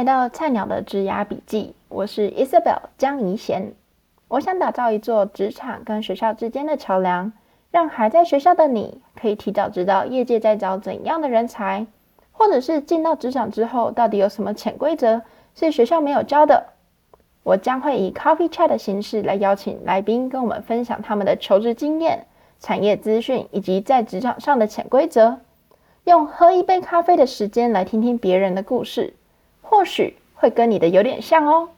来到菜鸟的职涯笔记，我是 Isabel 江怡娴。我想打造一座职场跟学校之间的桥梁，让还在学校的你可以提早知道业界在找怎样的人才，或者是进到职场之后到底有什么潜规则是学校没有教的。我将会以 Coffee Chat 的形式来邀请来宾跟我们分享他们的求职经验、产业资讯以及在职场上的潜规则。用喝一杯咖啡的时间来听听别人的故事，或许会跟你的有点像哦。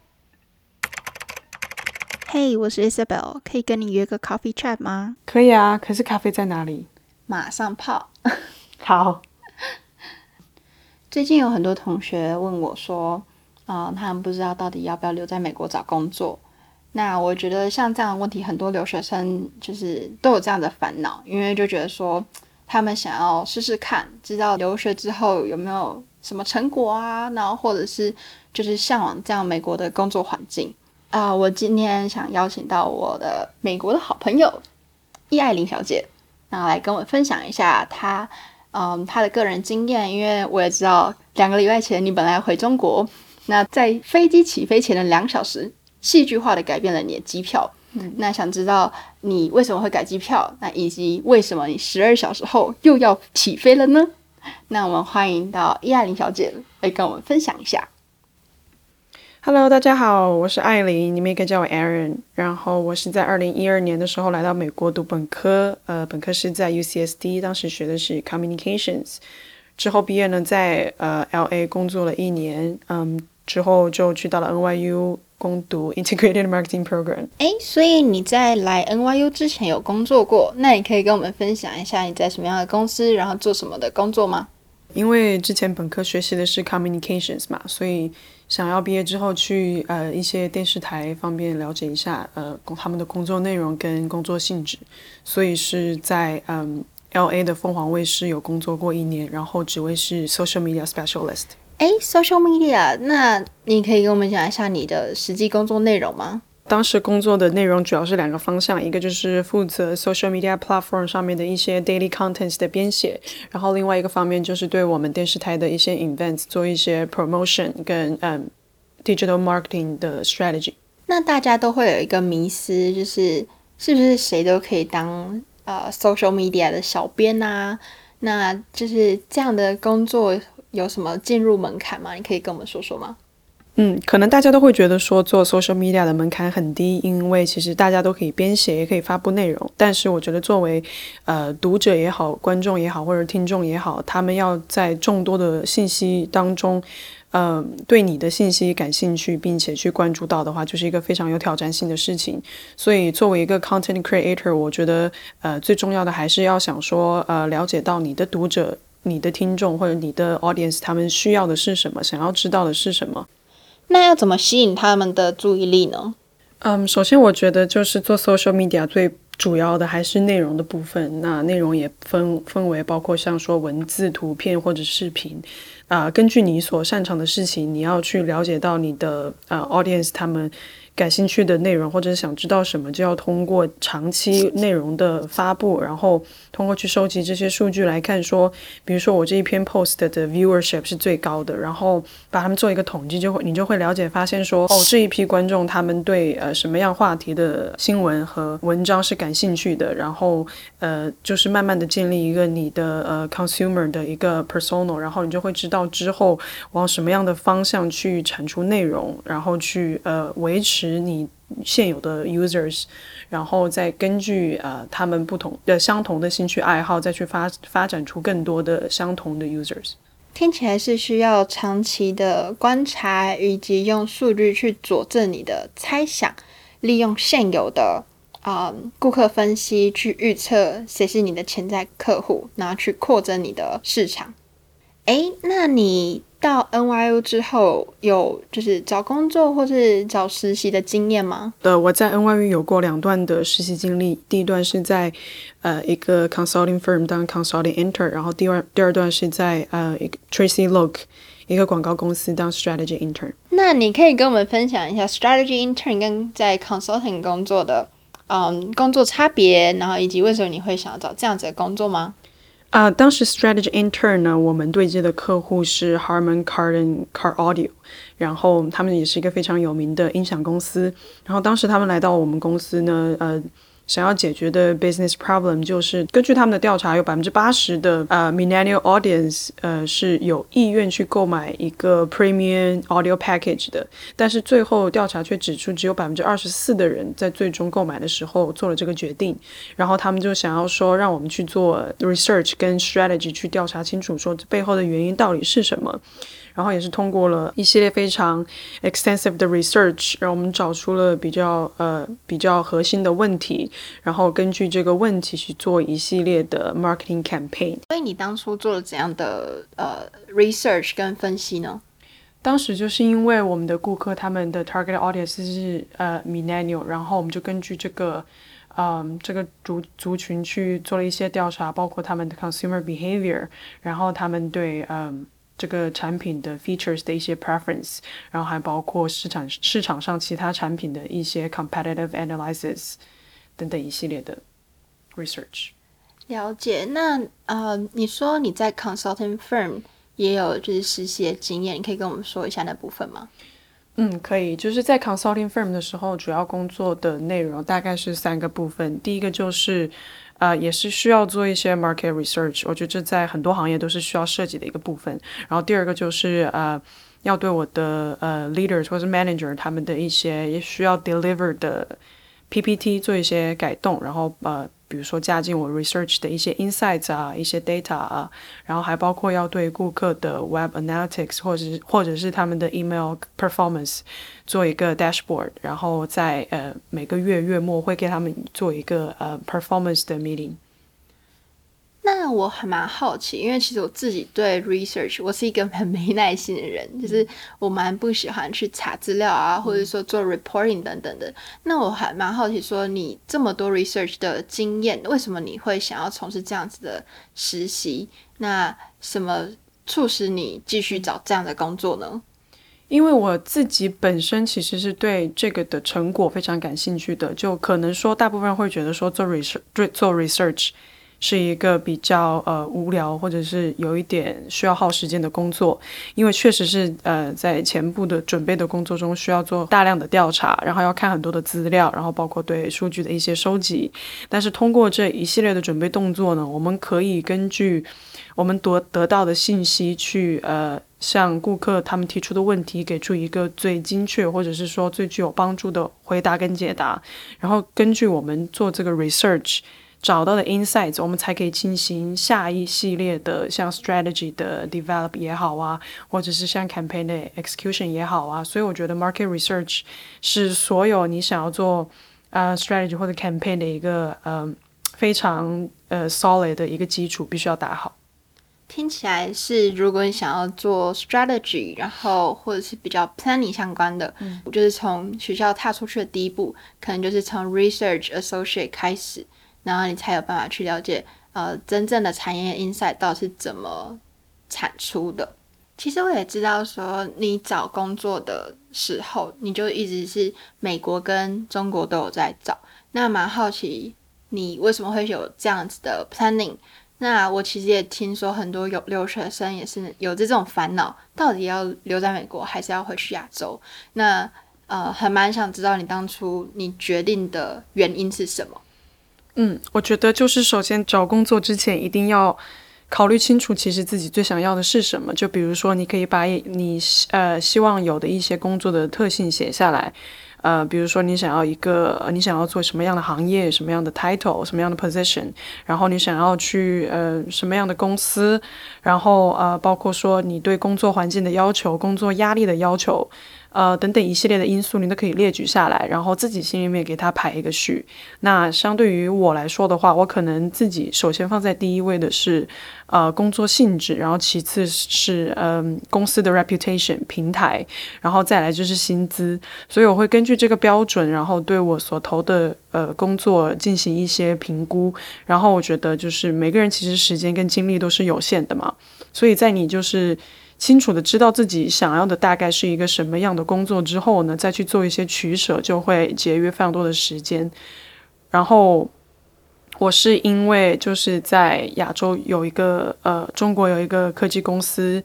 嘿，我是 Isabel，可以跟你约个 Coffee Chat 吗？可以啊，可是咖啡在哪里？马上泡。好。最近有很多同学问我说，啊、呃，他们不知道到底要不要留在美国找工作。那我觉得像这样的问题，很多留学生就是都有这样的烦恼，因为就觉得说。他们想要试试看，知道留学之后有没有什么成果啊？然后或者是就是向往这样美国的工作环境啊、我今天想邀请到我的美国的好朋友易爱玲小姐，然后来跟我分享一下她嗯她的个人经验。因为我也知道两个礼拜前你本来回中国，那在飞机起飞前的两小时，戏剧化的改变了你的机票。那想知道你为什么会改机票？那以及为什么你十二小时后又要起飞了呢？那我们欢迎到叶爱玲小姐来跟我们分享一下。Hello，大家好，我是爱玲，你们也可以叫我 Aaron。然后我是在二零一二年的时候来到美国读本科，呃，本科是在 UCSD，当时学的是 Communications。之后毕业呢，在呃 LA 工作了一年，嗯，之后就去到了 NYU。攻读 Integrated Marketing Program。哎，所以你在来 NYU 之前有工作过？那你可以跟我们分享一下你在什么样的公司，然后做什么的工作吗？因为之前本科学习的是 Communications 嘛，所以想要毕业之后去呃一些电视台方面了解一下呃他们的工作内容跟工作性质，所以是在嗯 LA 的凤凰卫视有工作过一年，然后职位是 Social Media Specialist。哎，social media，那你可以跟我们讲一下你的实际工作内容吗？当时工作的内容主要是两个方向，一个就是负责 social media platform 上面的一些 daily contents 的编写，然后另外一个方面就是对我们电视台的一些 events 做一些 promotion 跟嗯 digital marketing 的 strategy。那大家都会有一个迷思，就是是不是谁都可以当呃 social media 的小编啊？那就是这样的工作。有什么进入门槛吗？你可以跟我们说说吗？嗯，可能大家都会觉得说做 social media 的门槛很低，因为其实大家都可以编写，也可以发布内容。但是我觉得作为呃读者也好，观众也好，或者听众也好，他们要在众多的信息当中，呃，对你的信息感兴趣，并且去关注到的话，就是一个非常有挑战性的事情。所以作为一个 content creator，我觉得呃最重要的还是要想说呃了解到你的读者。你的听众或者你的 audience，他们需要的是什么？想要知道的是什么？那要怎么吸引他们的注意力呢？嗯，首先我觉得就是做 social media 最主要的还是内容的部分。那内容也分分为包括像说文字、图片或者视频。啊、呃，根据你所擅长的事情，你要去了解到你的呃 audience 他们。感兴趣的内容，或者想知道什么，就要通过长期内容的发布，然后通过去收集这些数据来看，说，比如说我这一篇 post 的 viewership 是最高的，然后把他们做一个统计，就会你就会了解发现说，哦，这一批观众他们对呃什么样话题的新闻和文章是感兴趣的，然后呃就是慢慢的建立一个你的呃 consumer 的一个 personal，然后你就会知道之后往什么样的方向去产出内容，然后去呃维持。使你现有的 users，然后再根据呃他们不同的相同的兴趣爱好，再去发发展出更多的相同的 users。听起来是需要长期的观察，以及用数据去佐证你的猜想，利用现有的啊、顾客分析去预测谁是你的潜在客户，然后去扩增你的市场。诶，那你？到 NYU 之后，有就是找工作或是找实习的经验吗？呃，我在 NYU 有过两段的实习经历，第一段是在呃一个 consulting firm 当 consulting intern，然后第二第二段是在呃一个 Tracy Look 一个广告公司当 strategy intern。那你可以跟我们分享一下 strategy intern 跟在 consulting 工作的嗯工作差别，然后以及为什么你会想要找这样子的工作吗？啊、呃，当时 strategy intern 呢，我们对接的客户是 Harman Kardon Car Audio，然后他们也是一个非常有名的音响公司。然后当时他们来到我们公司呢，呃。想要解决的 business problem 就是根据他们的调查，有百分之八十的呃 millennial audience 呃是有意愿去购买一个 premium audio package 的，但是最后调查却指出，只有百分之二十四的人在最终购买的时候做了这个决定。然后他们就想要说，让我们去做 research 跟 strategy 去调查清楚，说这背后的原因到底是什么。然后也是通过了一系列非常 extensive 的 research，让我们找出了比较呃比较核心的问题，然后根据这个问题去做一系列的 marketing campaign。所以你当初做了怎样的呃 research 跟分析呢？当时就是因为我们的顾客他们的 target audience 是呃 millennial，然后我们就根据这个嗯、呃、这个族族群去做了一些调查，包括他们的 consumer behavior，然后他们对嗯。呃这个产品的 features 的一些 preference，然后还包括市场市场上其他产品的一些 competitive analysis 等等一系列的 research。了解。那呃，你说你在 consulting firm 也有就是实习的经验，你可以跟我们说一下那部分吗？嗯，可以。就是在 consulting firm 的时候，主要工作的内容大概是三个部分。第一个就是。啊、也是需要做一些 market research，我觉得这在很多行业都是需要涉及的一个部分。然后第二个就是呃，要对我的呃 leaders 或者 manager 他们的一些也需要 deliver 的 PPT 做一些改动，然后呃。比如说加进我 research 的一些 insights 啊，一些 data 啊，然后还包括要对顾客的 web analytics 或者是或者是他们的 email performance 做一个 dashboard，然后在呃每个月月末会给他们做一个呃 performance 的 meeting。那我还蛮好奇，因为其实我自己对 research，我是一个很没耐心的人，就是我蛮不喜欢去查资料啊，或者说做 reporting 等等的。那我还蛮好奇，说你这么多 research 的经验，为什么你会想要从事这样子的实习？那什么促使你继续找这样的工作呢？因为我自己本身其实是对这个的成果非常感兴趣的，就可能说大部分人会觉得说做 research 做 research。是一个比较呃无聊，或者是有一点需要耗时间的工作，因为确实是呃在前部的准备的工作中需要做大量的调查，然后要看很多的资料，然后包括对数据的一些收集。但是通过这一系列的准备动作呢，我们可以根据我们得得到的信息去呃向顾客他们提出的问题给出一个最精确或者是说最具有帮助的回答跟解答，然后根据我们做这个 research。找到的 insights，我们才可以进行下一系列的像 strategy 的 develop 也好啊，或者是像 campaign 的 execution 也好啊。所以我觉得 market research 是所有你想要做呃 strategy 或者 campaign 的一个呃非常呃 solid 的一个基础，必须要打好。听起来是，如果你想要做 strategy，然后或者是比较 planning 相关的，嗯，就是从学校踏出去的第一步，可能就是从 research associate 开始。然后你才有办法去了解，呃，真正的产业 insight 到底是怎么产出的。其实我也知道，说你找工作的时候，你就一直是美国跟中国都有在找。那蛮好奇，你为什么会有这样子的 planning？那我其实也听说很多有留学生也是有这种烦恼，到底要留在美国还是要回去亚洲？那呃，还蛮想知道你当初你决定的原因是什么？嗯，我觉得就是首先找工作之前一定要考虑清楚，其实自己最想要的是什么。就比如说，你可以把你呃希望有的一些工作的特性写下来，呃，比如说你想要一个你想要做什么样的行业，什么样的 title，什么样的 position，然后你想要去呃什么样的公司，然后呃包括说你对工作环境的要求、工作压力的要求。呃，等等一系列的因素，你都可以列举下来，然后自己心里面给他排一个序。那相对于我来说的话，我可能自己首先放在第一位的是，呃，工作性质，然后其次是嗯、公司的 reputation 平台，然后再来就是薪资。所以我会根据这个标准，然后对我所投的呃工作进行一些评估。然后我觉得就是每个人其实时间跟精力都是有限的嘛，所以在你就是。清楚的知道自己想要的大概是一个什么样的工作之后呢，再去做一些取舍，就会节约非常多的时间。然后我是因为就是在亚洲有一个呃，中国有一个科技公司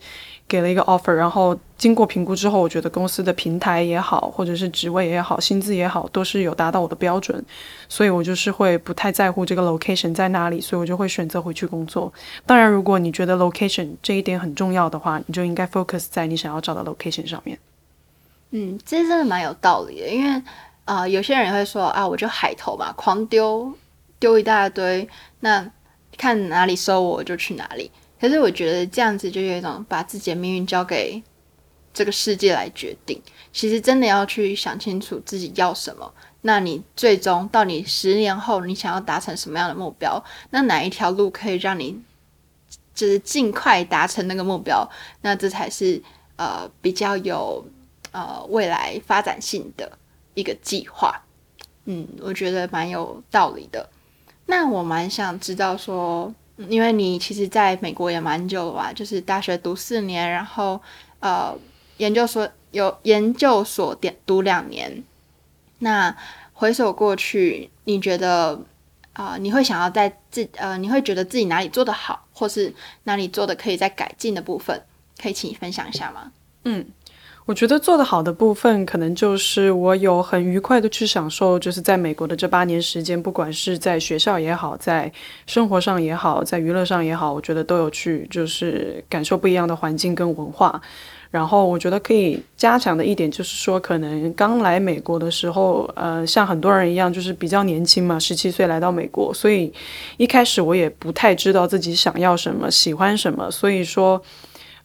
给了一个 offer，然后经过评估之后，我觉得公司的平台也好，或者是职位也好，薪资也好，都是有达到我的标准，所以我就是会不太在乎这个 location 在哪里，所以我就会选择回去工作。当然，如果你觉得 location 这一点很重要的话，你就应该 focus 在你想要找的 location 上面。嗯，这真的蛮有道理的，因为啊、有些人会说啊，我就海投嘛，狂丢。丢一大堆，那看哪里收我就去哪里。可是我觉得这样子就有一种把自己的命运交给这个世界来决定。其实真的要去想清楚自己要什么。那你最终到你十年后，你想要达成什么样的目标？那哪一条路可以让你就是尽快达成那个目标？那这才是呃比较有呃未来发展性的一个计划。嗯，我觉得蛮有道理的。那我蛮想知道说，因为你其实在美国也蛮久了吧，就是大学读四年，然后呃研究所有研究所点读两年。那回首过去，你觉得啊、你会想要在自呃，你会觉得自己哪里做得好，或是哪里做的可以再改进的部分，可以请你分享一下吗？嗯。我觉得做得好的部分，可能就是我有很愉快的去享受，就是在美国的这八年时间，不管是在学校也好，在生活上也好，在娱乐上也好，我觉得都有去就是感受不一样的环境跟文化。然后我觉得可以加强的一点就是说，可能刚来美国的时候，呃，像很多人一样，就是比较年轻嘛，十七岁来到美国，所以一开始我也不太知道自己想要什么，喜欢什么，所以说。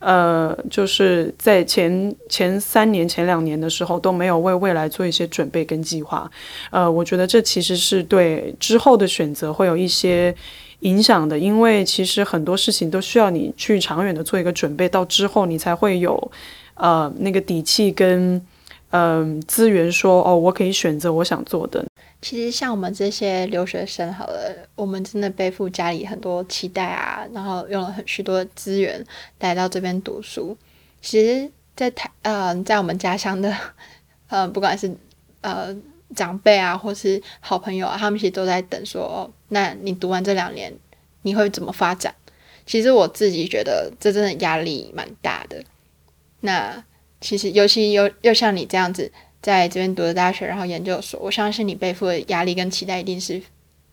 呃，就是在前前三年、前两年的时候都没有为未来做一些准备跟计划。呃，我觉得这其实是对之后的选择会有一些影响的，因为其实很多事情都需要你去长远的做一个准备，到之后你才会有呃那个底气跟嗯、资源说哦，我可以选择我想做的。其实像我们这些留学生，好了，我们真的背负家里很多期待啊，然后用了很许多资源来到这边读书。其实在，台呃，在我们家乡的 呃，不管是呃长辈啊，或是好朋友啊，他们其实都在等说，哦，那你读完这两年，你会怎么发展？其实我自己觉得这真的压力蛮大的。那其实尤其又又像你这样子。在这边读的大学，然后研究所，我相信你背负的压力跟期待一定是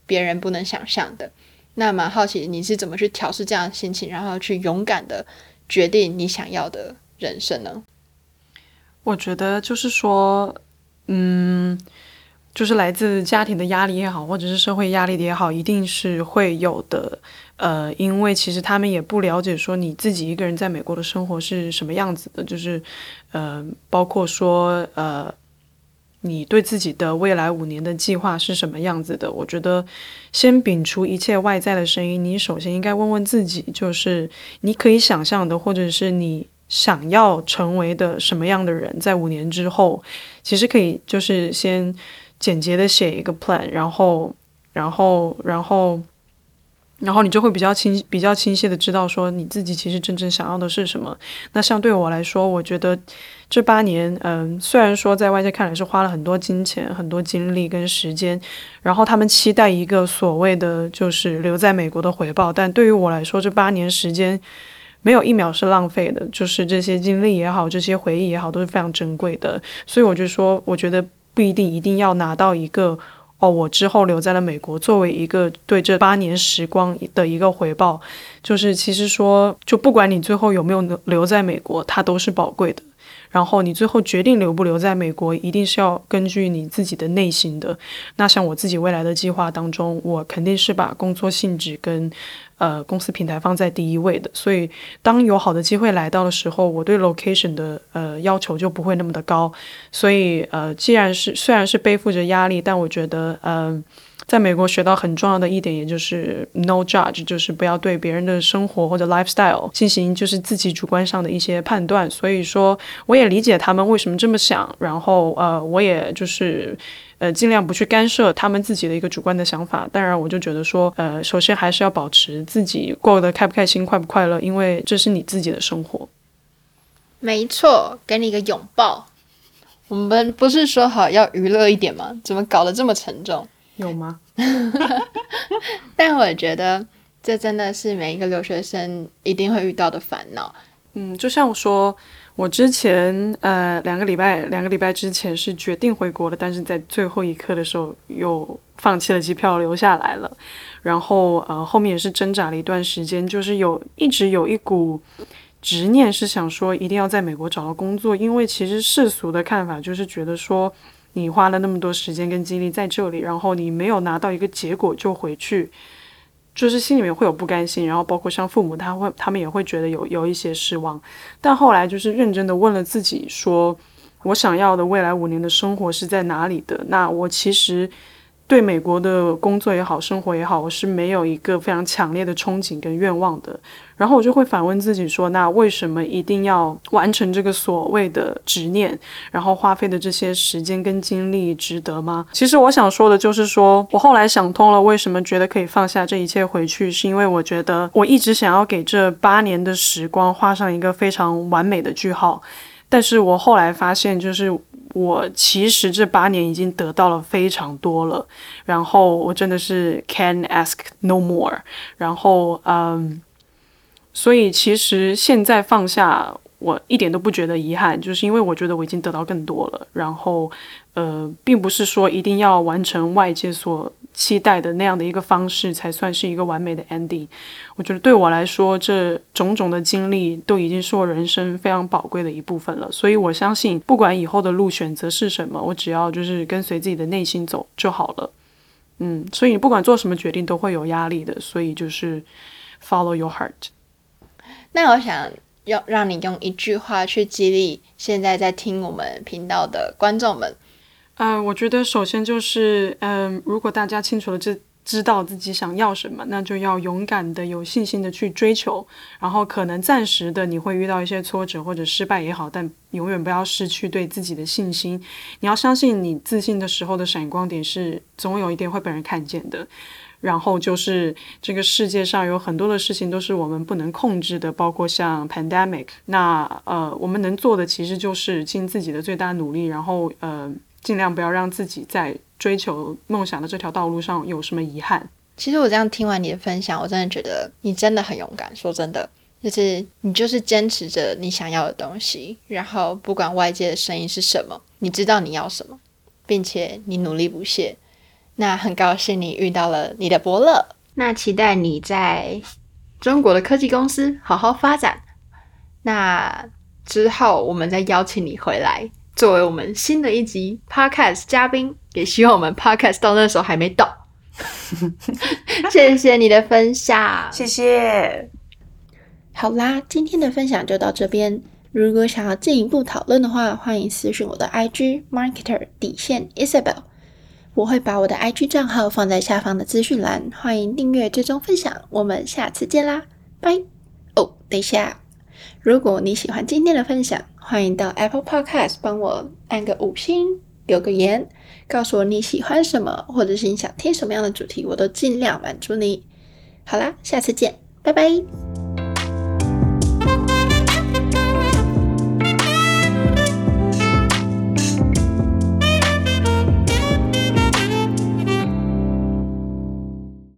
别人不能想象的。那蛮好奇你是怎么去调试这样的心情，然后去勇敢的决定你想要的人生呢？我觉得就是说，嗯，就是来自家庭的压力也好，或者是社会压力也好，一定是会有的。呃，因为其实他们也不了解说你自己一个人在美国的生活是什么样子的，就是呃，包括说呃。你对自己的未来五年的计划是什么样子的？我觉得，先摒除一切外在的声音，你首先应该问问自己，就是你可以想象的，或者是你想要成为的什么样的人，在五年之后，其实可以就是先简洁的写一个 plan，然后，然后，然后。然后你就会比较清比较清晰的知道说你自己其实真正想要的是什么。那像对我来说，我觉得这八年，嗯，虽然说在外界看来是花了很多金钱、很多精力跟时间，然后他们期待一个所谓的就是留在美国的回报，但对于我来说，这八年时间没有一秒是浪费的，就是这些经历也好，这些回忆也好，都是非常珍贵的。所以我就说，我觉得不一定一定要拿到一个。哦，我之后留在了美国，作为一个对这八年时光的一个回报，就是其实说，就不管你最后有没有留在美国，它都是宝贵的。然后你最后决定留不留在美国，一定是要根据你自己的内心的。那像我自己未来的计划当中，我肯定是把工作性质跟呃公司平台放在第一位的。所以当有好的机会来到的时候，我对 location 的呃要求就不会那么的高。所以呃，既然是虽然是背负着压力，但我觉得嗯。呃在美国学到很重要的一点，也就是 no judge，就是不要对别人的生活或者 lifestyle 进行就是自己主观上的一些判断。所以说，我也理解他们为什么这么想，然后呃，我也就是呃尽量不去干涉他们自己的一个主观的想法。当然，我就觉得说，呃，首先还是要保持自己过得开不开心、快不快乐，因为这是你自己的生活。没错，给你一个拥抱。我们不是说好要娱乐一点吗？怎么搞得这么沉重？有吗？但我觉得这真的是每一个留学生一定会遇到的烦恼。嗯，就像我说，我之前呃两个礼拜两个礼拜之前是决定回国的，但是在最后一刻的时候又放弃了机票留下来了。然后呃后面也是挣扎了一段时间，就是有一直有一股执念是想说一定要在美国找到工作，因为其实世俗的看法就是觉得说你花了那么多时间跟精力在这里，然后你没有拿到一个结果就回去。就是心里面会有不甘心，然后包括像父母，他会他们也会觉得有有一些失望。但后来就是认真的问了自己说，我想要的未来五年的生活是在哪里的？那我其实。对美国的工作也好，生活也好，我是没有一个非常强烈的憧憬跟愿望的。然后我就会反问自己说：那为什么一定要完成这个所谓的执念？然后花费的这些时间跟精力值得吗？其实我想说的就是说，我后来想通了，为什么觉得可以放下这一切回去，是因为我觉得我一直想要给这八年的时光画上一个非常完美的句号。但是我后来发现，就是。我其实这八年已经得到了非常多了，然后我真的是 can ask no more，然后嗯，所以其实现在放下，我一点都不觉得遗憾，就是因为我觉得我已经得到更多了，然后呃，并不是说一定要完成外界所。期待的那样的一个方式才算是一个完美的 ending。我觉得对我来说，这种种的经历都已经是我人生非常宝贵的一部分了。所以我相信，不管以后的路选择是什么，我只要就是跟随自己的内心走就好了。嗯，所以你不管做什么决定都会有压力的，所以就是 follow your heart。那我想要让你用一句话去激励现在在听我们频道的观众们。呃，我觉得首先就是，嗯、如果大家清楚的知知道自己想要什么，那就要勇敢的、有信心的去追求。然后可能暂时的你会遇到一些挫折或者失败也好，但永远不要失去对自己的信心。你要相信你自信的时候的闪光点是总有一天会被人看见的。然后就是这个世界上有很多的事情都是我们不能控制的，包括像 pandemic。那呃，我们能做的其实就是尽自己的最大努力，然后呃。尽量不要让自己在追求梦想的这条道路上有什么遗憾。其实我这样听完你的分享，我真的觉得你真的很勇敢。说真的，就是你就是坚持着你想要的东西，然后不管外界的声音是什么，你知道你要什么，并且你努力不懈。那很高兴你遇到了你的伯乐，那期待你在中国的科技公司好好发展。那之后我们再邀请你回来。作为我们新的一集 Podcast 嘉宾，也希望我们 Podcast 到那时候还没到。谢谢你的分享，谢谢。好啦，今天的分享就到这边。如果想要进一步讨论的话，欢迎私讯我的 IG Marketer 底线 Isabel，我会把我的 IG 账号放在下方的资讯栏，欢迎订阅、追踪、分享。我们下次见啦，拜。哦，等一下。如果你喜欢今天的分享，欢迎到 Apple Podcast 帮我按个五星，留个言，告诉我你喜欢什么，或者是你想听什么样的主题，我都尽量满足你。好啦，下次见，拜拜。